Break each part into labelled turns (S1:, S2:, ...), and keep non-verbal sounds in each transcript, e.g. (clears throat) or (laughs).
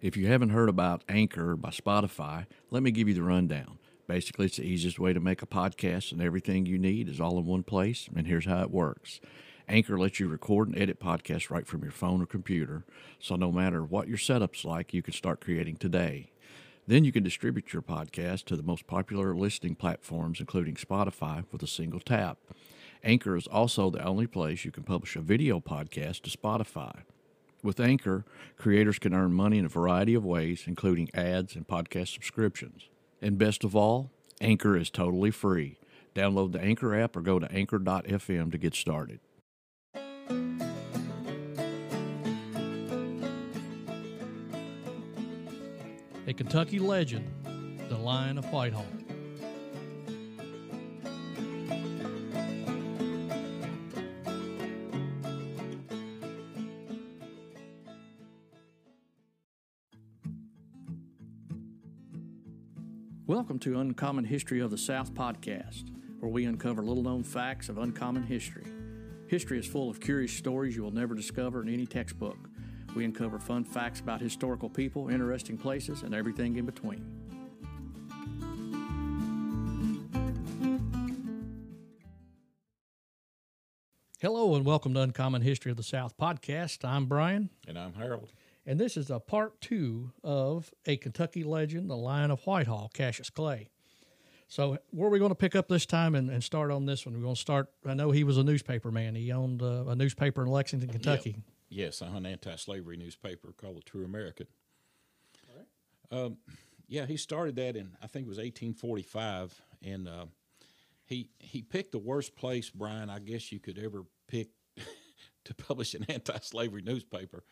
S1: If you haven't heard about Anchor by Spotify, let me give you the rundown. Basically, it's the easiest way to make a podcast, and everything you need is all in one place. And here's how it works Anchor lets you record and edit podcasts right from your phone or computer, so no matter what your setup's like, you can start creating today. Then you can distribute your podcast to the most popular listening platforms, including Spotify, with a single tap. Anchor is also the only place you can publish a video podcast to Spotify. With Anchor, creators can earn money in a variety of ways, including ads and podcast subscriptions. And best of all, Anchor is totally free. Download the Anchor app or go to anchor.fm to get started.
S2: A Kentucky legend, the Lion of Whitehall. Welcome to Uncommon History of the South podcast, where we uncover little known facts of uncommon history. History is full of curious stories you will never discover in any textbook. We uncover fun facts about historical people, interesting places, and everything in between. Hello, and welcome to Uncommon History of the South podcast. I'm Brian,
S3: And I'm Harold.
S2: And this is a part two of a Kentucky legend, the Lion of Whitehall, Cassius Clay. So, where are we going to pick up this time and, and start on this one? We're going to start. I know he was a newspaper man. He owned uh, a newspaper in Lexington, Kentucky.
S3: Yes, an anti-slavery newspaper called the True American. Um, yeah, he started that in I think it was 1845, and uh, he he picked the worst place, Brian. I guess you could ever pick (laughs) to publish an anti-slavery newspaper,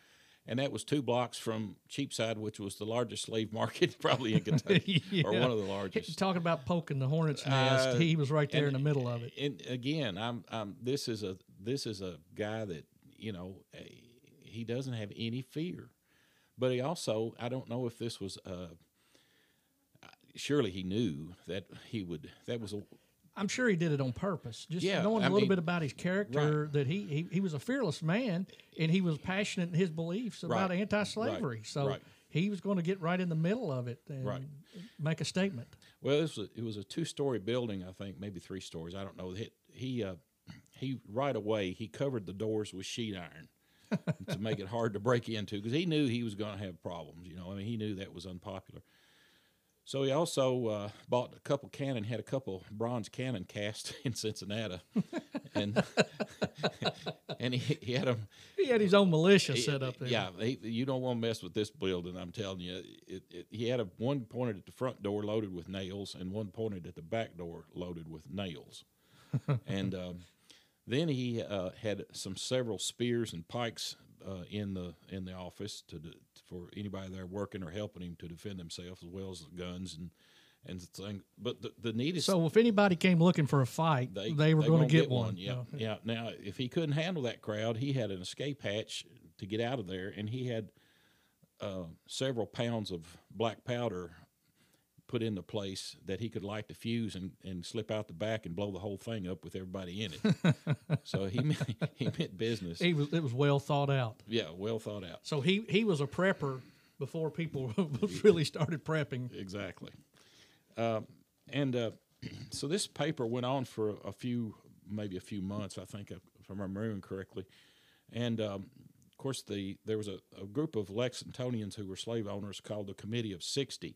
S3: and that was two blocks from Cheapside, which was the largest slave market (laughs) probably in Kentucky, (laughs) or one of the largest.
S2: Talking about poking the hornet's nest,
S3: Uh,
S2: he was right there in the middle of it.
S3: And again, I'm, I'm. This is a this is a guy that you know eh, he doesn't have any fear, but he also I don't know if this was. Uh, surely he knew that he would. That was a
S2: I'm sure he did it on purpose. Just
S3: Yeah,
S2: knowing
S3: I
S2: a little
S3: mean-
S2: bit about his character, that he, he he was a fearless man and he was passionate in his beliefs about
S3: Right,
S2: anti-slavery.
S3: right,
S2: So
S3: right.
S2: he was going to get right in the middle of it and
S3: Right.
S2: make a statement.
S3: well. Was a, it was a two story building. I think maybe three stories. I don't know. He he, uh, he right away he covered the doors with sheet iron. (laughs) to make it hard to break into because he knew he was going to have problems. You know, I mean, he knew that was unpopular. So he also uh, bought a couple cannon, had a couple bronze cannon cast (laughs) in Cincinnati, and (laughs) and he, he had them.
S2: He had his own militia set up there.
S3: Yeah, he, you don't want to mess with this building. I'm telling you, it, it, he had a one pointed at the front door loaded with nails, and one pointed at the back door loaded with nails, (laughs) and. Um, then he uh, had some several spears and pikes uh, in the in the office to for anybody there working or helping him to defend themselves, as well as the guns and and things. But the, the neatest
S2: So if anybody came looking for a fight, they, they were going to
S3: gonna
S2: get, one.
S3: Yeah,
S2: Uh,
S3: yeah. Now, if he couldn't handle that crowd, he had an escape hatch to get out of there, and he had uh, several pounds of black powder put into place that he could light the fuse and, and slip out the back and blow the whole thing up with everybody in it. (laughs) so he meant, he meant business.
S2: He was it was well thought out.
S3: yeah, well thought out.
S2: So he he was a prepper before people (laughs) really started prepping.
S3: Exactly. Um, and uh, (clears throat) so this paper went on for a few, maybe a few months, I think, if I'm remembering correctly. And um, of course, the there was a, a group of Lexingtonians who were slave owners called the Committee of 60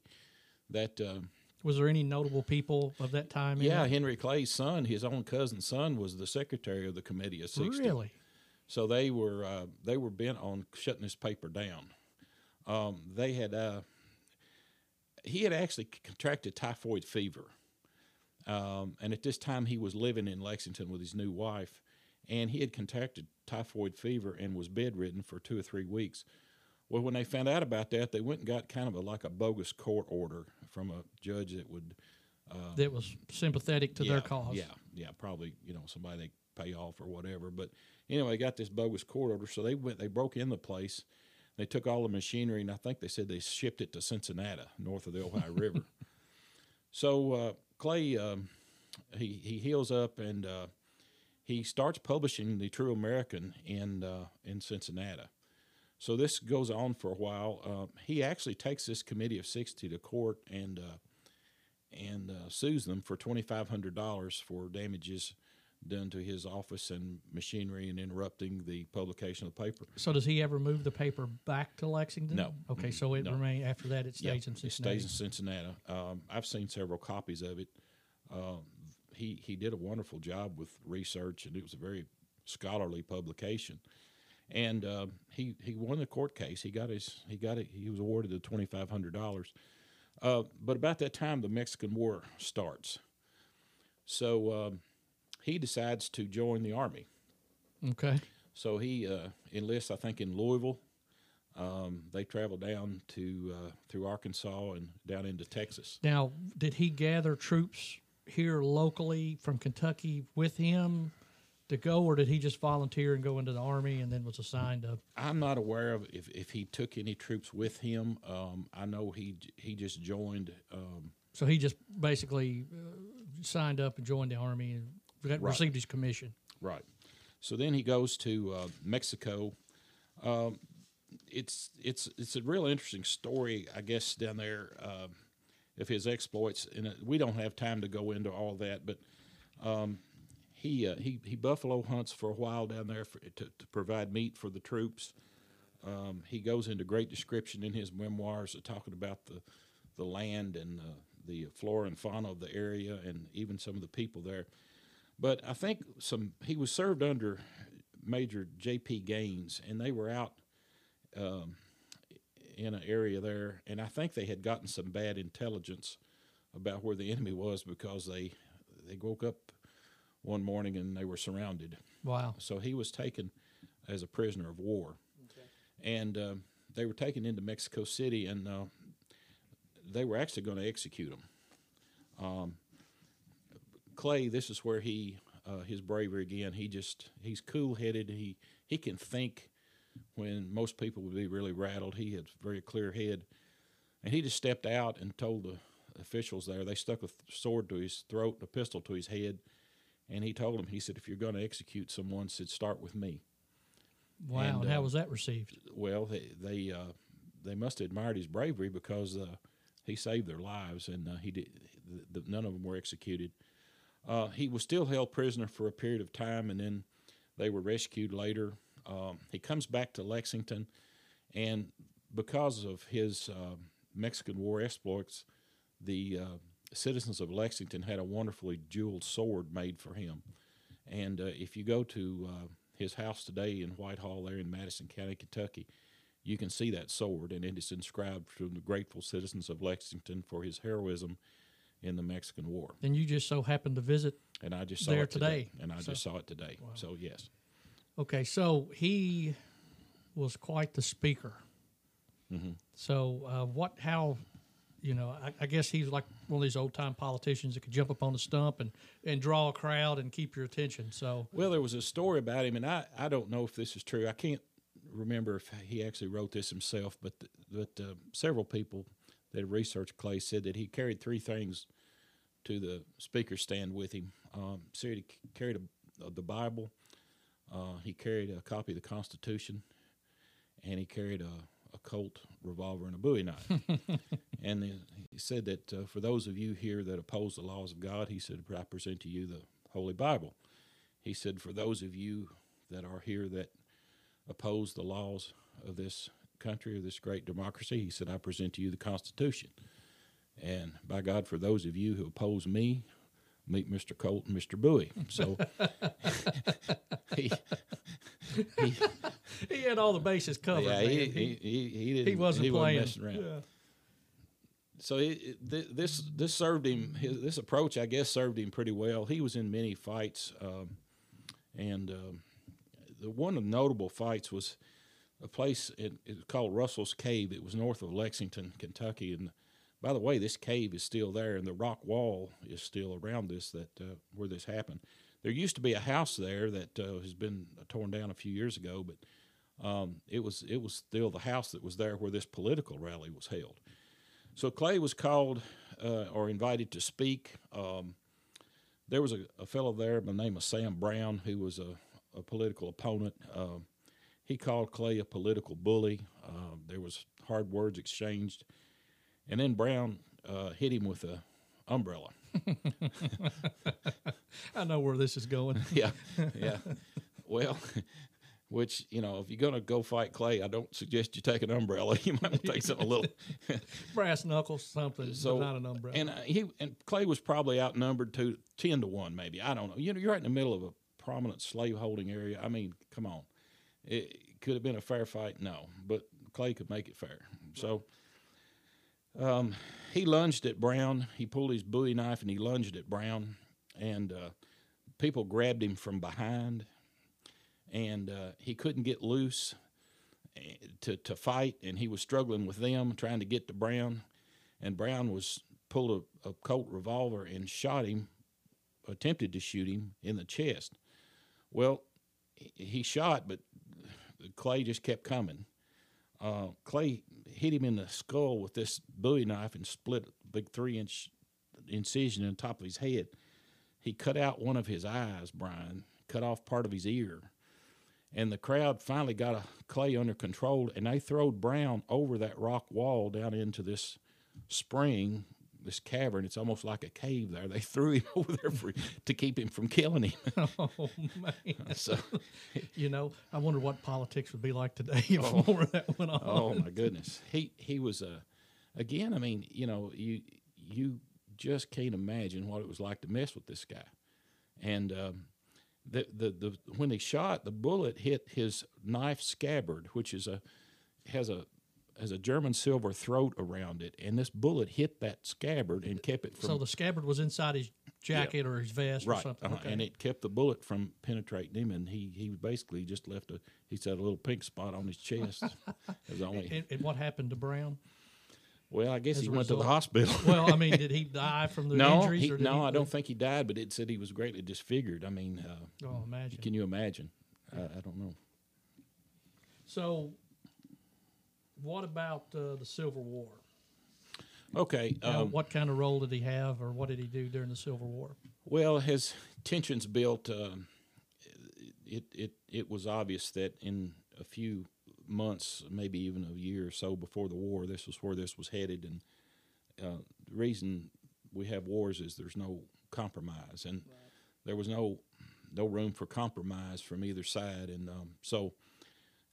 S3: that. Uh,
S2: Was there any notable people of that time?
S3: yeah? Henry Clay's son, his own cousin's son, was the secretary of the Committee of 60.
S2: Really?
S3: So they were uh, they were bent on shutting this paper down. Um, they had uh, he had actually contracted typhoid fever, um, and at this time he was living in Lexington with his new wife, and he had contracted typhoid fever and was bedridden for two or three weeks. Well, when they found out about that, they went and got kind of a, like a bogus court order from a judge that would
S2: That was sympathetic to
S3: yeah,
S2: their cause.
S3: Yeah, yeah, probably you know somebody they pay off or whatever. But anyway, they got this bogus court order, so they went, they broke in the place, they took all the machinery, and I think they said they shipped it to Cincinnati, north of the Ohio (laughs) River. So uh, Clay, um, he he heals up and uh, he starts publishing the True American in uh, in Cincinnati. So this goes on for a while. Uh, he actually takes this committee of sixty to court and uh, and uh, sues them for twenty five hundred dollars for damages done to his office and machinery and interrupting the publication of the paper.
S2: So does he ever move the paper back to Lexington?
S3: No.
S2: Okay, so it
S3: No.
S2: remain after that it
S3: Yeah,
S2: stays in Cincinnati.
S3: It stays in Cincinnati. Um, I've seen several copies of it. Um, he he did a wonderful job with research, and it was a very scholarly publication. And uh, he he won the court case. He got his he got it. He was awarded the twenty five hundred dollars. Uh, but about that time, the Mexican War starts. So um, he decides to join the army.
S2: Okay.
S3: So he uh, enlists, I think, in Louisville. Um, they travel down to uh, through Arkansas and down into Texas.
S2: Now, did he gather troops here locally from Kentucky with him to go, or did he just volunteer and go into the army and then was assigned to?
S3: I'm not aware of if, if he took any troops with him. Um, I know he he just joined. Um,
S2: So he just basically uh, signed up and joined the army and got,
S3: Right.
S2: received his commission.
S3: right. So then he goes to uh, Mexico. Um, it's it's it's a real interesting story, I guess, down there um, of his exploits. And we don't have time to go into all that, but um, he uh, he he buffalo hunts for a while down there for, to, to provide meat for the troops. Um, he goes into great description in his memoirs, uh, talking about the the land and uh, the flora and fauna of the area, and even some of the people there. But I think some he was served under Major J.P. Gaines, and they were out um, in an area there, and I think they had gotten some bad intelligence about where the enemy was because they they woke up one morning and they were surrounded.
S2: Wow.
S3: So he was taken as a prisoner of war, and um, they were taken into Mexico City, and uh, they were actually going to execute him. Um, Clay, this is where he uh, his bravery again. He just he's cool headed. He he can think when most people would be really rattled. He had a very clear head, and he just stepped out and told the officials there. They stuck a sword to his throat and a pistol to his head, and he told him, He said, "If you're going to execute someone, said start with me."
S2: Wow.
S3: And,
S2: And, how
S3: uh,
S2: was that received?
S3: Well, they they uh, they must have admired his bravery because uh, he saved their lives, and uh, he did. The, the, none of them were executed. Uh, he was still held prisoner for a period of time, and then they were rescued later. Um, he comes back to Lexington, and because of his uh, Mexican War exploits, the uh, citizens of Lexington had a wonderfully jeweled sword made for him. And uh, if you go to uh, his house today in Whitehall, there in Madison County, Kentucky, you can see that sword, and it is inscribed from the grateful citizens of Lexington for his heroism in the Mexican War.
S2: And you just so happened to visit.
S3: And I just saw
S2: There
S3: it today,
S2: today.
S3: and I
S2: So-
S3: just saw it today. So yes,
S2: Okay, so he was quite the speaker.
S3: Mm-hmm.
S2: So uh, what? How? You know, I, I guess he's like one of these old time politicians that could jump up on the stump and, and draw a crowd and keep your attention. So
S3: Well, there was a story about him, and I, I don't know if this is true. I can't remember if he actually wrote this himself, but but uh, several people that researched Clay said that he carried three things to the speaker stand with him. Um, said he carried a, the Bible, uh, he carried a copy of the Constitution, and he carried a, a Colt revolver and a Bowie knife. (laughs) and he said that uh, for those of you here that oppose the laws of God, he said, I present to you the Holy Bible. He said, for those of you that are here that oppose the laws of this country, of this great democracy, he said, I present to you the Constitution. And by God, for those of you who oppose me, meet Mr. Colt and Mr. Bowie. So (laughs) he, he, (laughs)
S2: he had all the bases covered.
S3: yeah, he, he, he, he didn't.
S2: he wasn't
S3: he
S2: playing.
S3: messing around.
S2: Yeah.
S3: So th- this this served him. His, this approach, I guess, served him pretty well. He was in many fights, um, and um, the one of the notable fights was a place it, it was called Russell's Cave. It was north of Lexington, Kentucky. And by the way, this cave is still there, and the rock wall is still around this that uh, where this happened. There used to be a house there that uh, has been torn down a few years ago, but um, it was it was still the house that was there where this political rally was held. So Clay was called uh, or invited to speak. Um, there was a, a fellow there by the name of Sam Brown who was a, a political opponent. Um he called Clay a political bully. Uh, there was hard words exchanged, and then Brown uh, hit him with a umbrella. (laughs)
S2: I know where this is going. (laughs)
S3: yeah, yeah. Well, which you know, if you're gonna go fight Clay, I don't suggest you take an umbrella. (laughs) You might want to take something a little.
S2: Brass knuckles, something,
S3: So
S2: but not an umbrella.
S3: And uh, he and Clay was probably outnumbered to ten to one, maybe. I don't know. You know, you're right in the middle of a prominent slaveholding area. I mean, come on. It could have been a fair fight, no, but Clay could make it fair. So um, he lunged at Brown. He pulled his Bowie knife and he lunged at Brown, and uh, people grabbed him from behind, and uh, he couldn't get loose eh, to to fight, and he was struggling with them, trying to get to Brown, and Brown was pulled a, a Colt revolver and shot him, attempted to shoot him in the chest. Well, he- shot, but Clay just kept coming. Uh, Clay hit him in the skull with this Bowie knife and split a big three inch incision in the top of his head. He cut out one of his eyes, Brian, cut off part of his ear. And the crowd finally got a Clay under control, and they throwed Brown over that rock wall down into this spring, this cavern. It's almost like a cave there. They (laughs) threw him (laughs) over there for, to keep him from killing him. (laughs)
S2: oh man!
S3: so,
S2: You know, I wonder what politics would be like today if more of that went on.
S3: oh my goodness, he he was a. again, I mean, you know, you you just can't imagine what it was like to mess with this guy, and um, the, the the when he shot, the bullet hit his knife scabbard, which is a has a has a German silver throat around it, and this bullet hit that scabbard and kept it from
S2: So the scabbard was inside his jacket or his vest or something.
S3: uh-huh,
S2: Okay.
S3: and it kept the bullet from penetrating him, and he he basically just left a he said a little pink spot on his chest. (laughs) only
S2: and, and what happened to Brown?
S3: well, I guess
S2: as
S3: he went to the hospital. (laughs)
S2: Well, I mean, (laughs) did he die from the
S3: no,
S2: injuries?
S3: he,
S2: or
S3: no,
S2: he,
S3: I don't think he died, but it said he was greatly disfigured. I mean, uh,
S2: Oh, imagine.
S3: can you imagine? I, I don't know.
S2: So, what about uh, the Civil War?
S3: Okay,
S2: Uh,
S3: um,
S2: what kind of role did he have, or what did he do during the Civil War?
S3: Well, as tensions built, um it it it was obvious that in a few months, maybe even a year or so before the war, this was where this was headed. And uh, the reason we have wars is there's no compromise, and there was no no room for compromise from either side. And um, so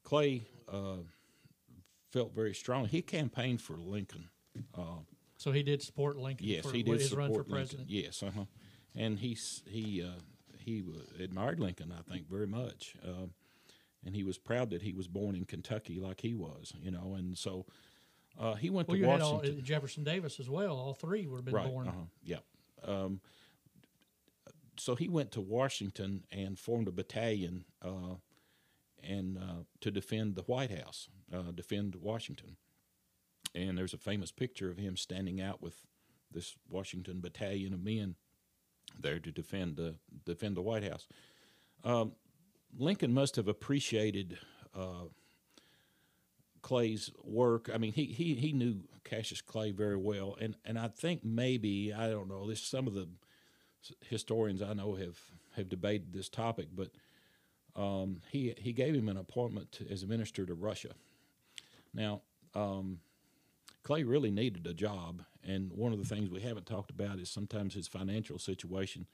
S3: Clay uh, felt very strong. He campaigned for Lincoln. Uh,
S2: So he did support Lincoln.
S3: Yes,
S2: for
S3: he did
S2: his
S3: support
S2: run for
S3: Lincoln.
S2: president.
S3: Yes, uh huh. And he he uh, he admired Lincoln, I think, very much, uh, and he was proud that he was born in Kentucky like he was, you know. And so uh, he went
S2: Well,
S3: to
S2: had all,
S3: Washington.
S2: uh, Jefferson Davis as well. All three would have been
S3: right.
S2: born.
S3: Uh-huh, yeah. Um, so he went to Washington and formed a battalion uh, to defend the White House, uh, defend Washington. And there's a famous picture of him standing out with this Washington battalion of men there to defend the defend the White House. Um, Lincoln must have appreciated uh, Clay's work. I mean, he, he he knew Cassius Clay very well, and and I think maybe I don't know. This some of the historians I know have have debated this topic, but um, he he gave him an appointment to, as a minister to Russia. Now, um, Clay really needed a job, and one of the things we haven't talked about is sometimes his financial situation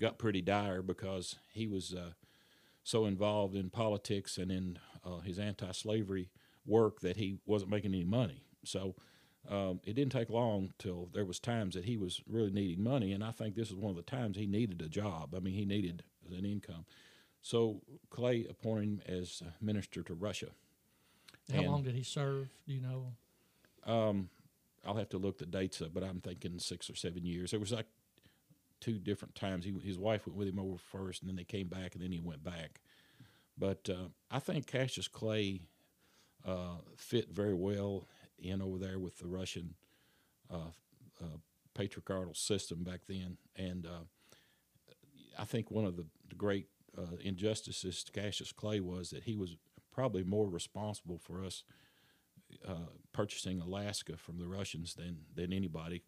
S3: got pretty dire because he was uh, so involved in politics and in uh, his anti-slavery work that he wasn't making any money. So um, it didn't take long till there was times that he was really needing money, and I think this is one of the times he needed a job. I mean, he needed an income. So Clay appointed him as minister to Russia.
S2: How
S3: And-
S2: long did he serve? Do you know?
S3: Um, I'll have to look the dates up, but I'm thinking six or seven years. It was like two different times. He, his wife went with him over first, and then they came back, and then he went back. But uh, I think Cassius Clay uh, fit very well in over there with the Russian uh, uh, patriarchal system back then, and uh, I think one of the, the great uh, injustices to Cassius Clay was that he was probably more responsible for us uh, purchasing Alaska from the Russians than than anybody.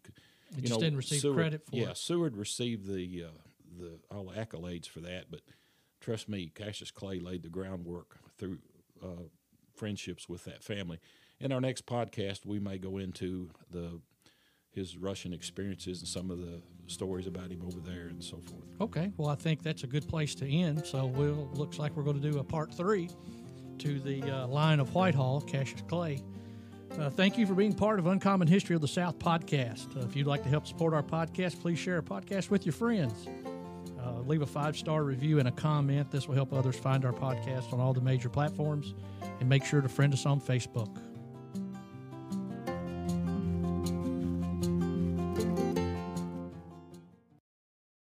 S2: He just didn't receive credit for
S3: yeah,
S2: it.
S3: Seward received the uh, the all the accolades for that, but trust me, Cassius Clay laid the groundwork through uh, friendships with that family. In our next podcast, we may go into the his Russian experiences and some of the stories about him over there and so forth.
S2: Okay, well, I think that's a good place to end. So we'll looks like we're going to do a part three to the uh, Lion of Whitehall, Cassius Clay. Uh, thank you for being part of Uncommon History of the South podcast. Uh, if you'd like to help support our podcast, please share our podcast with your friends. Uh, leave a five star review and a comment. This will help others find our podcast on all the major platforms. And make sure to friend us on Facebook.